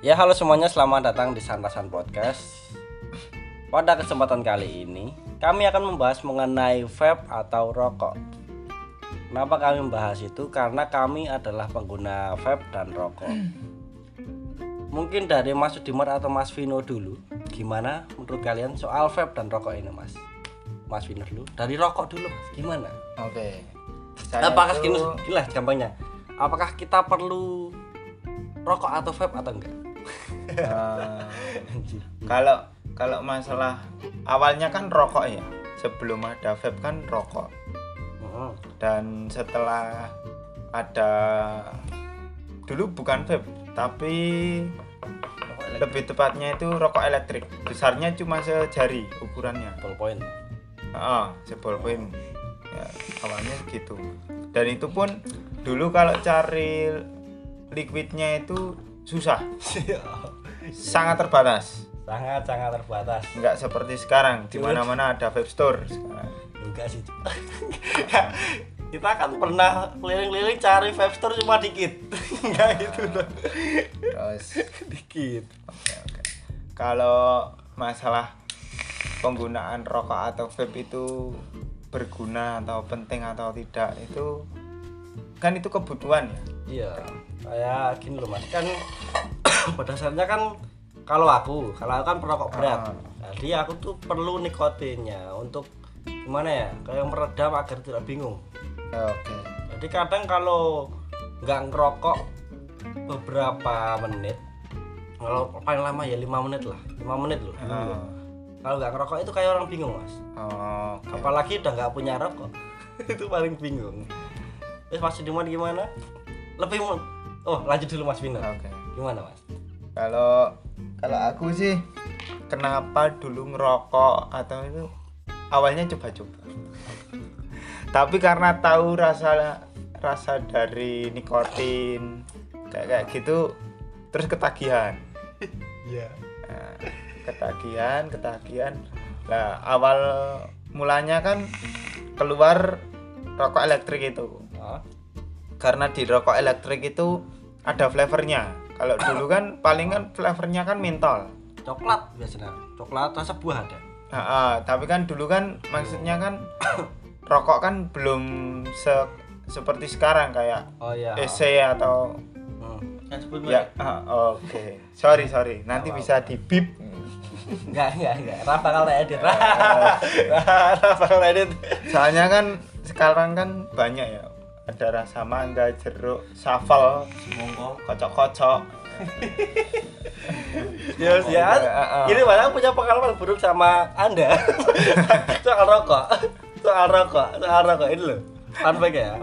Ya halo semuanya, selamat datang di Santasan Podcast. Pada kesempatan kali ini, kami akan membahas mengenai vape atau rokok. Kenapa kami membahas itu? Karena kami adalah pengguna vape dan rokok. Mungkin dari Mas Sudimer atau Mas Vino dulu, gimana menurut kalian soal vape dan rokok ini, Mas? Mas Vino dulu. Dari rokok dulu, Mas. Gimana? Oke. Apakah itu- gini, gila gampangnya? Apakah kita perlu rokok atau vape atau enggak? Kalau kalau masalah awalnya kan rokok ya. Sebelum ada vape kan rokok. Heeh. Dan setelah ada dulu bukan vape, tapi lebih tepatnya itu rokok elektrik. Besarnya cuma sejari ukurannya. Ballpoint. Ah, seballpoint. Ya, awalnya gitu. Dan itu pun dulu kalau cari liquidnya itu susah, sangat terbatas. sangat sangat terbatas. Nggak seperti sekarang di mana-mana ada vape store sekarang. juga sih. Kita kan pernah keliling-keliling cari vape store cuma dikit. Enggak gitu dong Terus? Dikit. Kalau masalah penggunaan rokok atau vape itu berguna atau penting atau tidak itu kan itu kebutuhan ya. iya kayak gini loh mas kan pada dasarnya kan kalau aku kalau aku kan perokok berat Ah. jadi aku tuh perlu nikotinnya untuk gimana ya kayak meredam agar tidak bingung Oke. jadi kadang kalau nggak ngerokok beberapa menit kalau paling lama ya lima menit lah lima menit loh Ah. kalau nggak ngerokok itu kayak orang bingung mas Oh, oke. apalagi udah nggak punya rokok itu paling bingung terus mas Sudirman gimana lebih oh lanjut dulu mas Vino Oke. gimana mas Kalau kalau aku sih kenapa dulu ngerokok atau itu awalnya coba-coba. Tapi karena tahu rasa rasa dari nikotin kayak kayak gitu terus ketagihan. iya Nah, ketagihan, ketagihan. Nah, awal mulanya kan keluar rokok elektrik itu. oh, Karena di rokok elektrik itu ada flavornya. Kalau dulu kan paling kan flavornya kan mentol. coklat biasanya. Coklat rasa buah ada. Ah, ah, tapi kan dulu kan maksudnya kan rokok kan belum se seperti sekarang kayak oh iya. EC atau hmm. ya ah, oke. Sorry sorry. Nanti bisa di bip. Enggak enggak enggak Rafa kalau edit Rafa kalau edit. Soalnya kan sekarang kan banyak ya ada rasa mangga jeruk shuffle monggo kocok-kocok Ya, ya. Gini malah punya pengalaman buruk sama Anda. soal rokok. Soal rokok, soal rokok ini loh. Fun ya.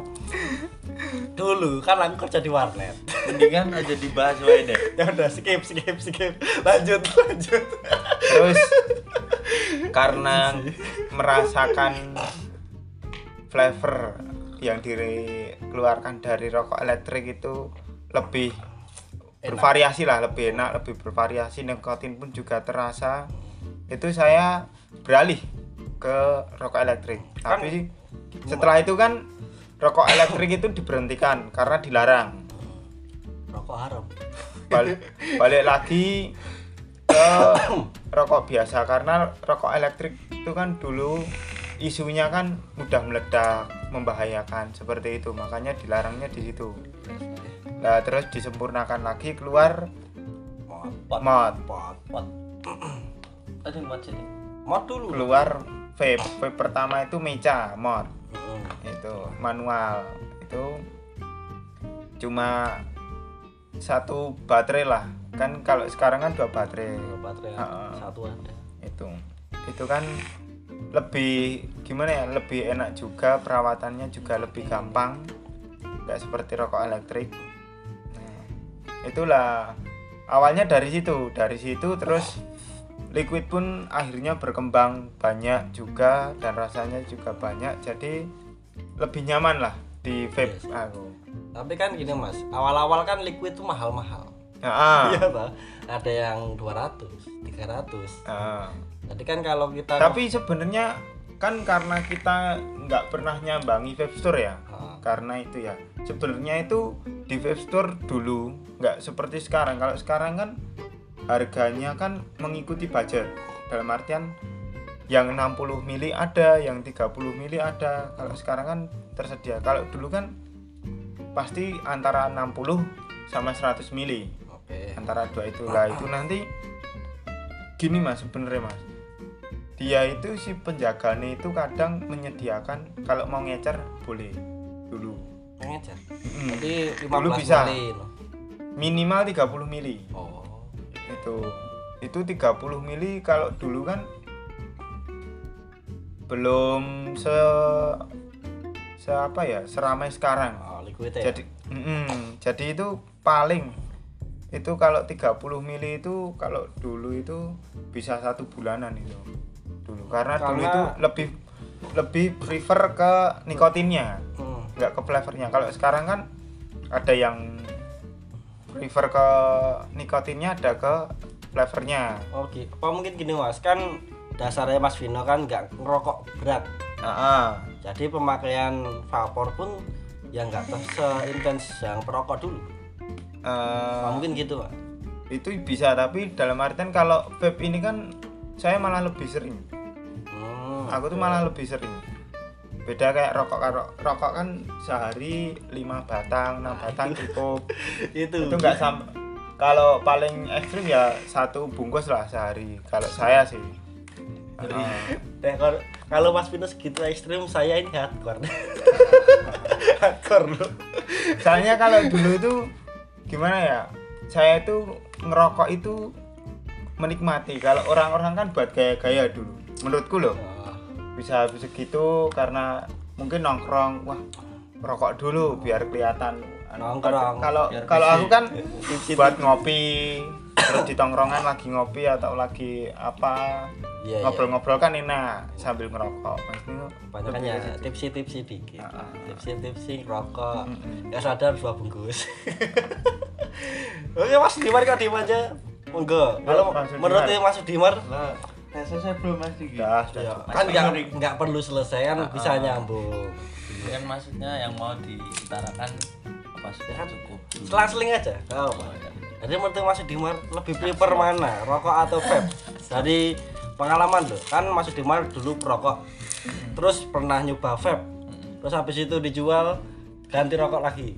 Dulu kan aku kerja di warnet. mendingan aja dibahas wae deh ya udah skip skip skip. Lanjut lanjut. terus karena merasakan flavor yang dikeluarkan dari rokok elektrik itu lebih bervariasi lah lebih enak lebih bervariasi. Nikotin pun juga terasa. Itu saya beralih ke rokok elektrik. Kan- tapi setelah itu kan rokok elektrik itu diberhentikan karena dilarang. Rokok haram. balik, balik lagi ke rokok biasa. Karena rokok elektrik itu kan dulu isunya kan mudah meledak membahayakan seperti itu makanya dilarangnya di situ nah terus disempurnakan lagi keluar Mod. Mod. Tadi mod sini. Mod dulu. keluar vape vape pertama itu meca mod Hmm. itu manual itu cuma satu baterai lah kan kalau sekarang kan dua baterai Dua baterai ah. satu ada. itu itu kan lebih gimana ya lebih enak juga perawatannya juga lebih gampang nggak seperti rokok elektrik Nah, itulah awalnya dari situ dari situ terus liquid pun akhirnya berkembang banyak juga dan rasanya juga banyak jadi lebih nyaman lah di vape Yes. aku Tapi kan gini mas, awal-awal kan liquid tuh mahal-mahal. Ah, Iya toh. Ada yang 200, 300. ah. Jadi kan kalau kita tapi sebenarnya kan karena kita nggak pernah nyambangi vape store ya. Ah, karena itu ya. Sebenarnya itu di vape store dulu nggak seperti sekarang. Kalau sekarang kan harganya kan mengikuti budget. Dalam artian yang 60 mili ada yang 30 mili ada. Kalau sekarang kan tersedia. Kalau dulu kan pasti antara 60 sama 100 mili. Oke. antara dua itu. Lah itu nanti gini mas sebenarnya mas dia itu si penjaganya itu kadang menyediakan kalau mau ngecer boleh dulu Ngecer. Mm. Jadi 15 Dulu bisa. mili. minimal 30 mili Oh. itu itu 30 mili kalau dulu kan belum se se apa ya seramai sekarang Oh, liquid ya. jadi mm-mm. jadi itu paling itu kalau 30 mili itu kalau dulu itu bisa satu bulanan itu dulu karena, dulu Karena- itu lebih lebih prefer ke nikotinnya Hmm. nggak ke flavornya kalau sekarang kan ada yang prefer ke nikotinnya ada ke flavornya Oke, apa mungkin gini mas, kan dasarnya Mas Vino kan nggak ngerokok berat, ah ah. jadi pemakaian vapor pun yang nggak seintens yang perokok dulu. Apa mungkin gitu mas? itu bisa tapi dalam artian kalau vape ini kan saya malah lebih sering Hmm, aku tuh malah lebih sering beda kayak rokok kalau rokok kan sehari 5 batang 6 batang cukup itu. itu enggak sam kalau paling ekstrim ya satu bungkus lah sehari kalau saya sih Jadi, Ah. Nah, kalau- Mas Vino segitu ekstrim, saya ini hardcore. hardcore loh. soalnya kalau dulu itu gimana ya saya itu ngerokok itu menikmati kalau orang-orang kan buat gaya-gaya dulu menurutku loh Oh, bisa habis segitu karena mungkin nongkrong wah rokok dulu biar kelihatan Nongkrong, kalau kalau aku kan buat ngopi terus di tongkrongan lagi ngopi atau lagi apa Iya, iya. ngobrol-ngobrol kan enak sambil ngerokok maksudnya Banyak kan ya tipsi-tipsi dikit. Ah, ah. Tipsi-tipsi rokok. Mm-mm. Ya sadar dua bungkus. Oke Mas Dimar kok diem aja. Monggo. Kalau menurut Mas Dimar saya selesai belum Mas Diki? Sudah, sudah ya, cukup. kan nggak Mas nggak perlu selesai kan bisa nyambung. Kan maksudnya yang mau diutarakan apa sudah kan? cukup. Selang-seling aja. Tahu Pak. Jadi menurut Mas Dimar lebih prefer mana? Rokok atau vape? Dari pengalaman loh, kan Mas Dimar dulu perokok. Terus pernah nyoba vape. Terus habis itu dijual ganti rokok lagi.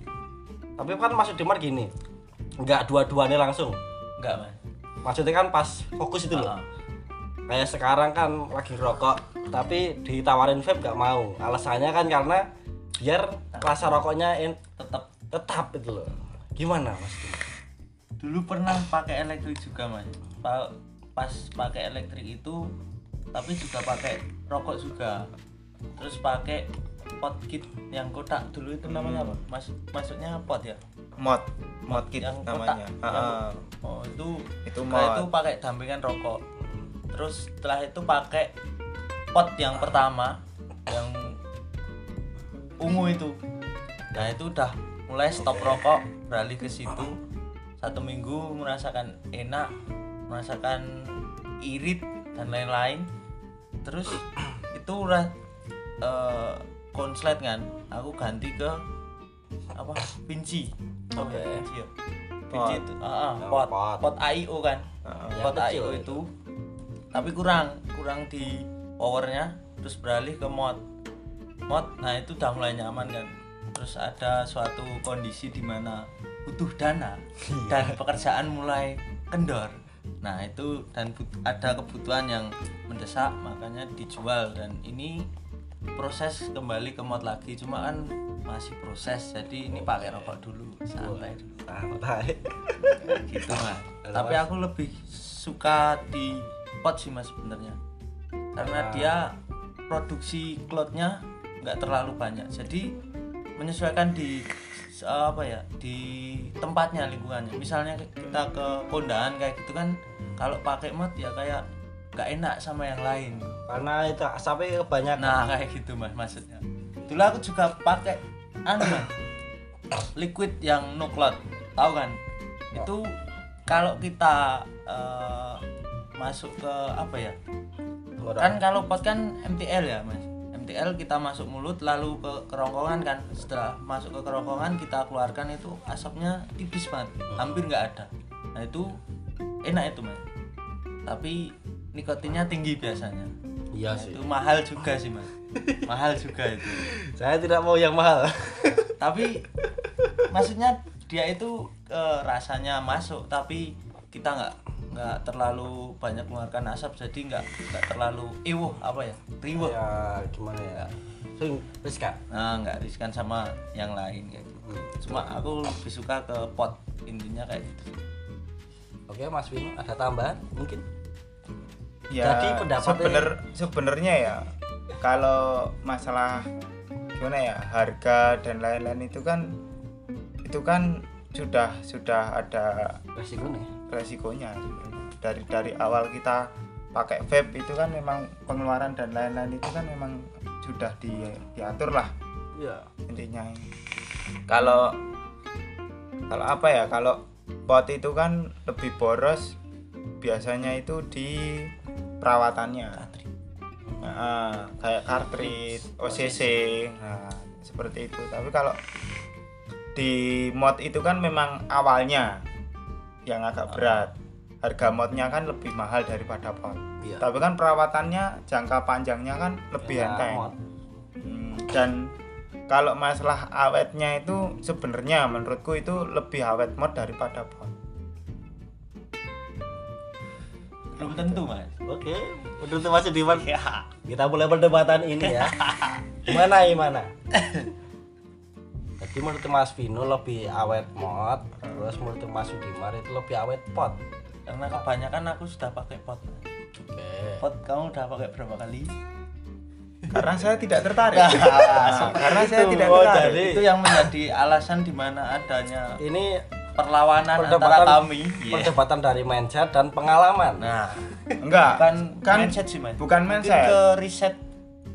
Tapi kan Mas Dimar gini. Enggak dua-duanya langsung. Enggak, Mas. Maksudnya kan pas fokus itu loh. Ah, Kayak sekarang kan lagi rokok, tapi ditawarin vape nggak mau. Alasannya kan karena biar rasa rokoknya en- tetap tetap itu loh. Gimana Mas? Dulu pernah pakai elektrik juga mas Pa- pas pakai elektrik itu tapi juga pakai rokok juga terus pakai pot kit yang kotak dulu itu namanya apa mas maksudnya pot ya mod mod kit yang namanya kotak, Ah, yang- ah. oh itu Itu mod. itu pakai dampingan rokok. Terus setelah itu pakai pot yang pertama yang ungu itu. Nah itu udah mulai stop rokok beralih ke situ. Satu minggu merasakan enak merasakan irit dan lain-lain. Terus itu udah eh, konslet kan. Aku ganti ke apa? Pinci Oke. ya Pot. pinci itu ah, ah, pot. pot. pot AIO kan? Ah, pot kecil AIO itu. itu. Tapi kurang kurang di powernya terus beralih ke mod. Mod nah itu udah mulai nyaman kan? Terus ada suatu kondisi di mana butuh dana dan pekerjaan mulai kendor. Nah itu dan ada kebutuhan yang mendesak makanya dijual. Dan ini proses kembali ke mod lagi cuma kan masih proses jadi ini pakai rokok dulu santai dulu Santai. gitu mas tapi Mas? aku lebih suka di pot sih mas sebenarnya karena Ah. dia produksi cloudnya nggak terlalu banyak jadi menyesuaikan di apa ya di tempatnya lingkungannya misalnya kita ke kondangan kayak gitu kan kalau pakai mod ya kayak nggak enak sama yang lain. Karena itu asapnya kebanyakan. nah kayak gitu mas maksudnya. Dulu aku juga pakai anu Mas. liquid yang no cloud. Tahu kan? Itu kalau kita eh, masuk ke apa ya? Orang- kan kalau pot kan MTL ya mas. NTL kita masuk mulut lalu ke kerongkongan kan. Setelah masuk ke kerongkongan kita keluarkan itu asapnya tipis banget. Hampir nggak ada. Nah itu enak itu mas. Tapi nikotinnya tinggi biasanya. Iya Nah, sih. itu mahal juga sih mas. Mahal juga itu. Saya tidak mau yang mahal. Tapi maksudnya dia itu eh, rasanya masuk tapi kita nggak nggak terlalu banyak mengeluarkan asap jadi nggak nggak terlalu iwuh apa ya riwuh. Ya gimana ya? Sing riskan nah nggak riskan sama yang lain kayak gitu. Hmm. cuma aku lebih suka ke pot intinya kayak gitu. Oke Mas Vino ada tambahan mungkin ya Jadi pendapatnya- sebener sebenarnya ya kalau masalah gimana ya harga dan lain-lain itu kan itu kan sudah sudah ada resiko nih resikonya sebenarnya. dari dari awal kita pakai vape itu kan memang pengeluaran dan lain-lain itu kan memang sudah di, diatur lah. Iya. Intinya. Kalau kalau apa ya kalau pot itu kan lebih boros biasanya itu di perawatannya. Nah, kayak cartridge OCC nah seperti itu. Tapi kalau di mod itu kan memang awalnya yang agak berat. Harga modnya kan lebih mahal daripada pot. Iya. Tapi kan perawatannya jangka panjangnya kan lebih Ya, enteng. Hmm, dan kalau masalah awetnya itu sebenarnya menurutku itu lebih awet mod daripada pot. Belum tentu mas. Oke menurut Mas. Diman ya kita mulai perdebatan ini ya. Mana gimana jadi menurut Mas Vino lebih awet mod terus menurut Mas Sudimar itu lebih awet pot. Karena kebanyakan aku sudah pakai pot. Oke. Pot kamu udah pakai berapa kali? Karena saya tidak tertarik. Nah, karena saya Itu, tidak oh, tertarik. jadi- itu yang menjadi alasan di mana adanya ini perlawanan antara perdebatan kami Iya. perdebatan dari mindset dan pengalaman nah Enggak. bukan kan mindset sih mas bukan Mungkin mindset. ke riset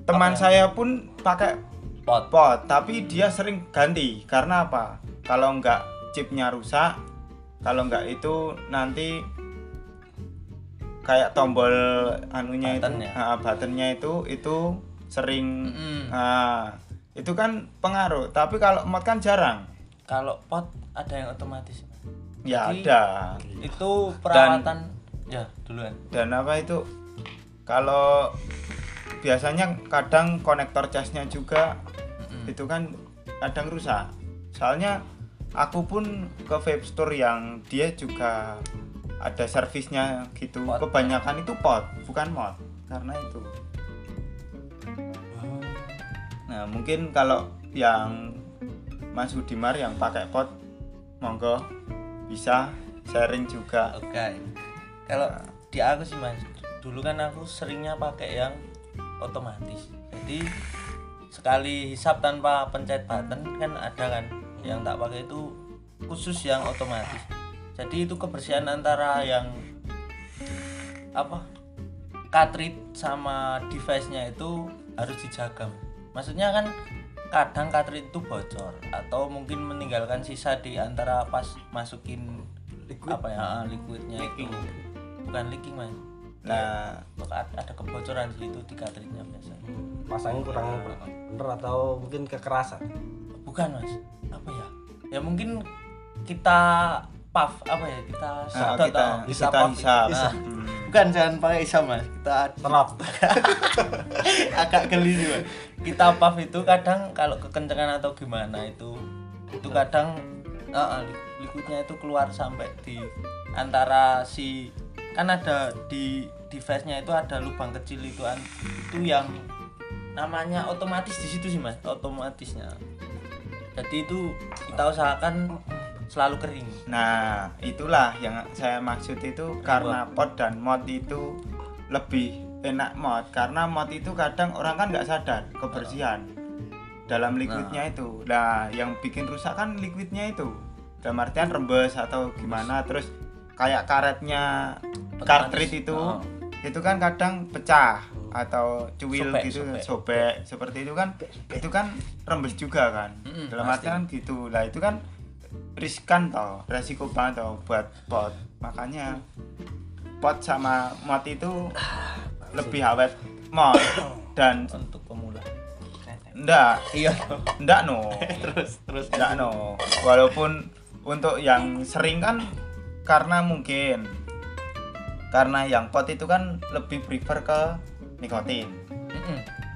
Teman Apa ya? saya pun pakai pot pot, tapi dia sering ganti. Karena apa? Kalau enggak chipnya rusak, kalau enggak itu nanti kayak tombol anunya Buttonnya. itu, buttonnya itu itu sering Mm-mm. ah, itu kan pengaruh. Tapi kalau mod kan jarang. Kalau pot ada yang otomatis. Ya Jadi, ada. itu perawatan ya duluan dan apa itu kalau biasanya kadang konektor casnya juga Mm-mm. itu kan kadang rusak soalnya aku pun ke vape store yang dia juga ada servisnya gitu Pot. kebanyakan itu pot bukan mod karena itu nah mungkin kalau yang Mas Udimar yang pakai pot. Monggo bisa sharing juga. Oke. Kalau di aku sih mas dulu kan aku seringnya pakai yang otomatis. Jadi sekali hisap tanpa pencet button kan ada kan? Yang tak pakai itu khusus yang otomatis. Jadi itu kebersihan antara yang apa? Cartridge sama device-nya itu harus dijaga maksudnya kan kadang cartridge itu bocor atau mungkin meninggalkan sisa di antara pas masukin apa ya ah, liquidnya itu. Bukan leaking mas. Nah Maka ada kebocoran di situ di cartridge-nya biasa pasangnya kurang bener atau mungkin kekerasan? Bukan mas. Apa ya? Ya mungkin kita puff apa ya kita Nah, kita ah, kita puff. hisap. Nah, Hmm. bukan jangan pakai isap mas kita terap agak geli sih Mas. kita puff itu kadang kalau kekencengan atau gimana itu itu kadang li- liquidnya itu keluar sampai di antara si kan ada di device-nya itu ada lubang kecil itu an itu yang namanya otomatis di situ sih mas otomatisnya jadi itu kita usahakan selalu kering Nah, itulah yang saya maksud itu karena pot dan mod itu lebih enak mod karena mod itu kadang orang kan nggak sadar kebersihan dalam liquidnya itu. Nah, yang bikin rusak kan liquidnya itu. Dalam artian rembes atau gimana terus kayak karetnya cartridge itu Oh. itu kan kadang pecah atau cuil Sobek, gitu sobek. sobek. seperti itu kan itu kan rembes juga kan Mm-mm, dalam pasti. artian gitu lah itu kan riskan toh resiko banget toh buat pot makanya pot sama mod itu lebih awet mod dan untuk pemula Ndak, iya ndak no. terus terus Ndak no. Walaupun untuk yang sering kan karena mungkin karena yang pot itu kan lebih prefer ke nikotin.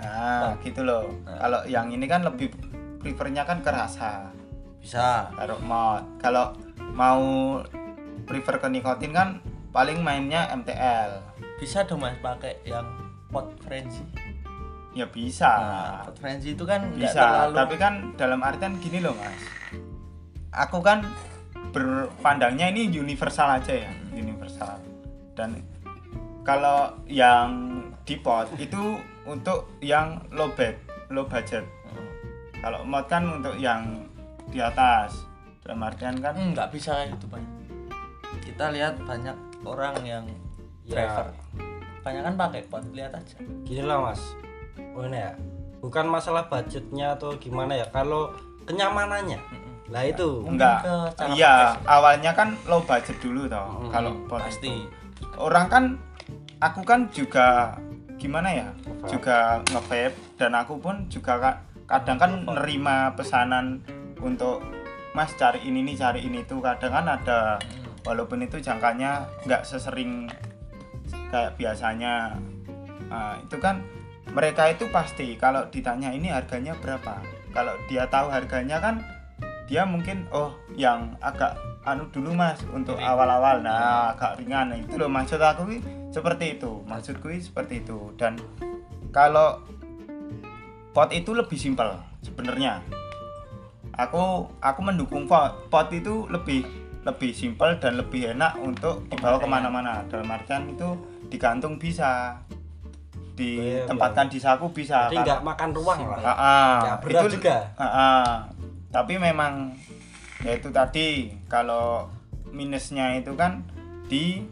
Nah, gitu loh. Nah. Kalau yang ini kan lebih prefernya kan ke rasa. Bisa Taruh mod. Kalau mau prefer ke nikotin kan paling mainnya MTL. bisa dong mas pakai yang pot frenzy Ya bisa. nah, pot frenzy itu kan bisa terlalu tapi kan dalam artian gini loh mas aku kan berpandangnya ini universal aja ya universal dan kalau yang di pot itu untuk yang low bed low budget Hmm. kalau mod kan untuk yang di atas. Dalam artian kan Hmm, nggak bisa kayak gitu pak. Kita lihat banyak orang yang Ya. driver. Banyak kan pakai pot lihat aja. Gini lah mas. Oh ini ya. Bukan masalah budgetnya atau gimana ya. Kalau kenyamanannya. Lah itu. Enggak. iya pakai awalnya kan low budget dulu toh Hmm, kalau pot pasti. itu. orang kan aku kan juga gimana ya Nge-vape. juga nge dan aku pun juga ka- kadang kan nerima pesanan untuk mas cari ini nih cari ini tuh. Kadang kan ada walaupun itu jangkanya nggak sesering kayak biasanya. Nah, itu kan mereka itu pasti kalau ditanya ini harganya berapa kalau dia tahu harganya kan dia mungkin oh yang agak anu dulu mas untuk awal-awal. Nah agak ringan. Itu loh maksud aku seperti itu. Maksudku seperti itu. Dan kalau pot itu lebih simpel sebenarnya aku aku mendukung pot pot itu lebih lebih simpel dan lebih enak untuk dibawa ke mana-mana dalam artian itu digantung bisa ditempatkan di saku bisa jadi nggak makan ruang lah Ah, ah. Nggak berat juga. ah, ah. tapi memang ya itu tadi kalau minusnya itu kan di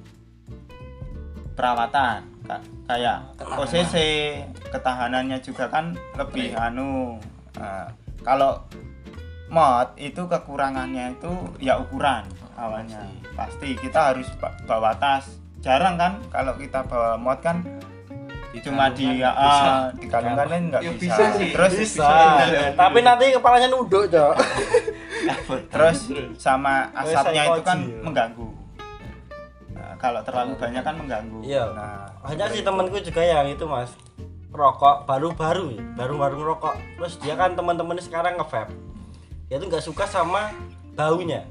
perawatan Ka- kayak Ketahanan. OCC ketahanannya juga kan lebih anu Nah, kalau mod itu kekurangannya itu ya ukuran awalnya. Pasti. Kita harus ba- bawa tas. Jarang kan kalau kita bawa mod kan cuma di Dikalungkan ah, dikalungkan kan nggak Ya, bisa. bisa sih. terus bisa. tapi nanti kepalanya nunduk cok. Terus sama asapnya itu kan mengganggu. Nah, kalau terlalu banyak kan mengganggu. Iya. nah banyak sih temanku juga yang itu mas. Rokok baru-baru ya, baru-baru ngerokok. Terus dia kan teman-temannya sekarang nge-vape dia tuh nggak suka sama baunya.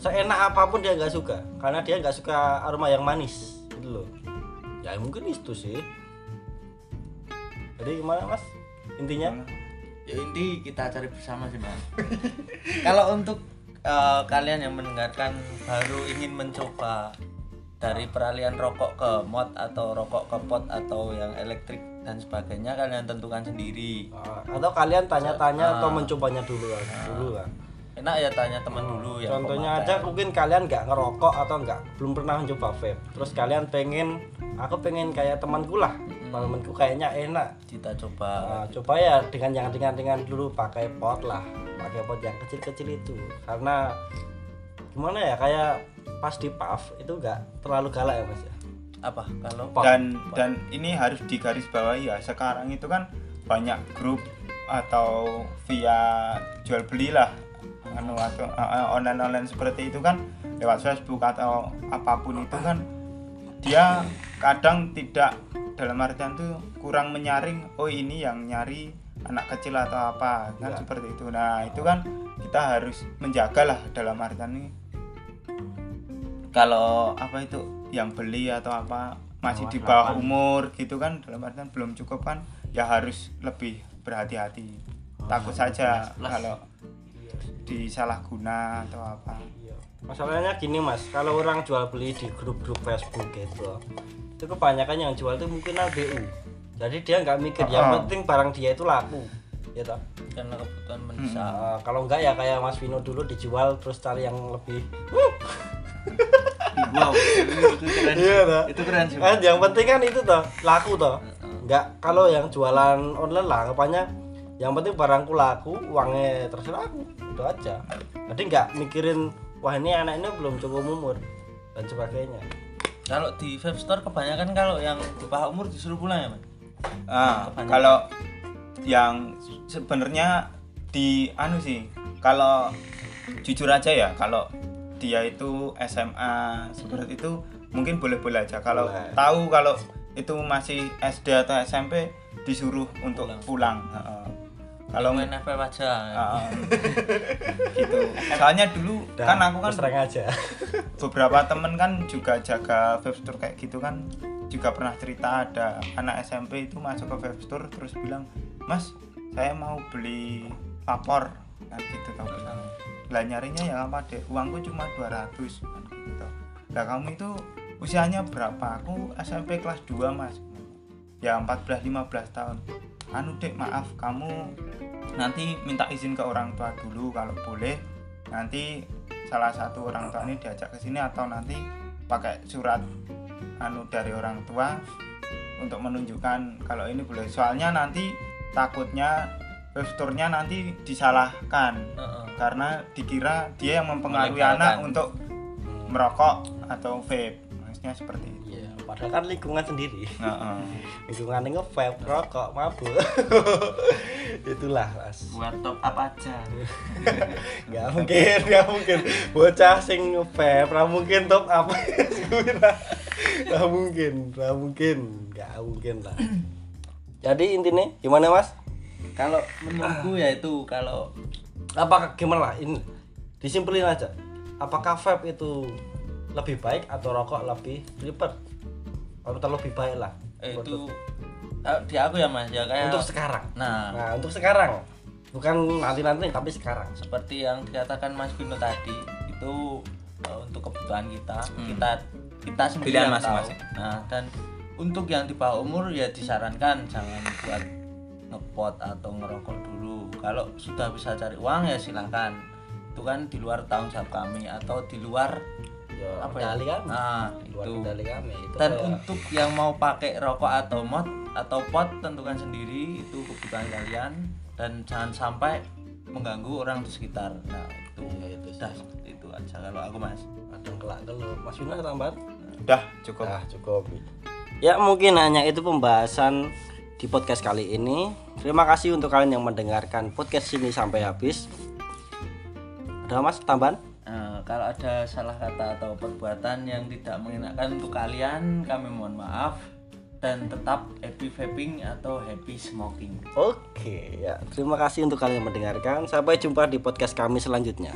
Seenak apa pun dia nggak suka karena dia nggak suka aroma yang manis gitu loh. Ya mungkin itu sih. Jadi gimana mas? Intinya? Ya inti kita cari bersama sih mas. Kalau untuk eh, kalian yang mendengarkan baru ingin mencoba dari peralihan rokok ke mod atau rokok ke pot atau yang elektrik dan sebagainya kalian tentukan sendiri. Ah, atau kalian tanya-tanya Ah. atau mencobanya dulu lah dulu lah enak ya tanya teman dulu yang contohnya pemakai. aja mungkin kalian nggak ngerokok atau nggak belum pernah mencoba vape. Terus kalian pengen aku pengen kayak temanku lah. Temanku kayaknya enak. Kita coba. Nah, coba ya dengan yang ringan-ringan dulu pakai pot lah. Pakai pot yang kecil-kecil itu. Karena gimana ya kayak pas di puff itu nggak terlalu galak ya mas ya apa? Kalau dan dan ini harus digarisbawahi ya. Sekarang itu kan banyak grup atau via jual beli lah anu atau online online seperti itu kan lewat Facebook atau apa pun itu kan dia kadang tidak dalam artian tuh kurang menyaring oh ini yang nyari anak kecil atau apa kan Ya. seperti itu. Nah itu kan kita harus menjaga lah dalam artian ini. Kalau apa itu yang beli atau apa masih di bawah umur gitu kan dalam artian belum cukup kan ya harus lebih berhati-hati takut saja plus. kalau disalahguna atau apa. Masalahnya gini mas, kalau orang jual beli di grup-grup Facebook gitu, itu kebanyakan yang jual itu mungkin ABU. Jadi dia nggak mikir, yang Ah. penting barang dia itu laku, ya toh. karena kebutuhan mendesak Nah, kalau enggak ya kayak Mas Vino dulu dijual terus cari yang lebih. Wow itu keren Iya toh. itu keren sih Kan yang penting kan itu toh, laku toh. Enggak kalau yang jualan online lah, anggapannya yang penting barangku laku, uangnya terserah aku, itu aja. Jadi nggak mikirin wah ini anak ini belum cukup umur dan sebagainya. kalau di vape store kebanyakan kalau yang di bawah umur disuruh pulang ya mas Ah, Kebanyakan. kalau yang sebenarnya di anu sih kalau jujur aja ya kalau dia itu SMA seperti itu mungkin boleh-boleh aja. Kalau Boleh. tahu kalau itu masih SD atau SMP disuruh untuk pulang, Heeh. kalau main FF aja. Heeh. gitu. Soalnya dulu kan aku kan terang aja. beberapa temen kan juga jaga vape store kayak gitu kan juga pernah cerita ada anak SMP itu masuk ke vape store terus bilang mas saya mau beli vapor kan gitu tau lah nyarinya ya apa deh uangku cuma 200 kan gitu. Lah kamu itu usianya berapa? Aku SMP kelas 2 mas. Ya 14-15 tahun. Anu dek maaf kamu nanti minta izin ke orang tua dulu kalau boleh. Nanti salah satu orang tua ini diajak ke sini atau nanti pakai surat anu dari orang tua untuk menunjukkan kalau ini boleh. Soalnya nanti takutnya gesturnya nanti disalahkan. Heeh. Karena dikira dia yang mempengaruhi anak untuk merokok atau vape. Maksudnya seperti itu. Iya, padahal kan lingkungan sendiri. Heeh. lingkungannya nge-vape, rokok, mabuk. Itulah mas. Buat top up aja. Nggak mungkin nggak mungkin. Bocah sing nge-vape nggak mungkin top up. Nggak mungkin nggak mungkin. Nggak mungkin lah. Jadi intinya gimana mas? Kalau menurutku ya itu kalau apakah gimana? Lah ini disimpulin aja. Apakah vape itu lebih baik atau rokok lebih ribet? Atau lebih baik lah. Eh, itu eh, di aku ya mas ya kayak untuk sekarang. Nah. Nah untuk sekarang. Bukan nanti nanti tapi sekarang. Seperti yang dikatakan Mas Bino tadi itu eh, untuk kebutuhan kita. Hmm. kita kita sendiri Pilihan yang tahu. nah dan untuk yang di bawah umur ya disarankan jangan buat ngepot atau ngerokok dulu kalau sudah bisa cari uang ya silakan. Itu kan di luar tanggung jawab kami atau di luar ya, apa ya? kami. nah Di luar itu. kami itu dan kayak- untuk yang mau pakai rokok atau mod atau pot tentukan sendiri itu kebutuhan kalian. Dan jangan sampai mengganggu orang di sekitar. Nah itu Ya, itu sih. udah seperti itu aja kalau aku mas. Kadang kelak kalau Mas Yuna tambahan udah cukup. Ah, cukup. Ya, mungkin hanya itu pembahasan di podcast kali ini. Terima kasih untuk kalian yang mendengarkan podcast ini sampai habis. Ada Mas tambahan? Nah, kalau ada salah kata atau perbuatan yang tidak mengenakan untuk kalian kami mohon maaf dan tetap happy vaping atau happy smoking Oke, ya. Terima kasih untuk kalian yang mendengarkan. Sampai jumpa di podcast kami selanjutnya.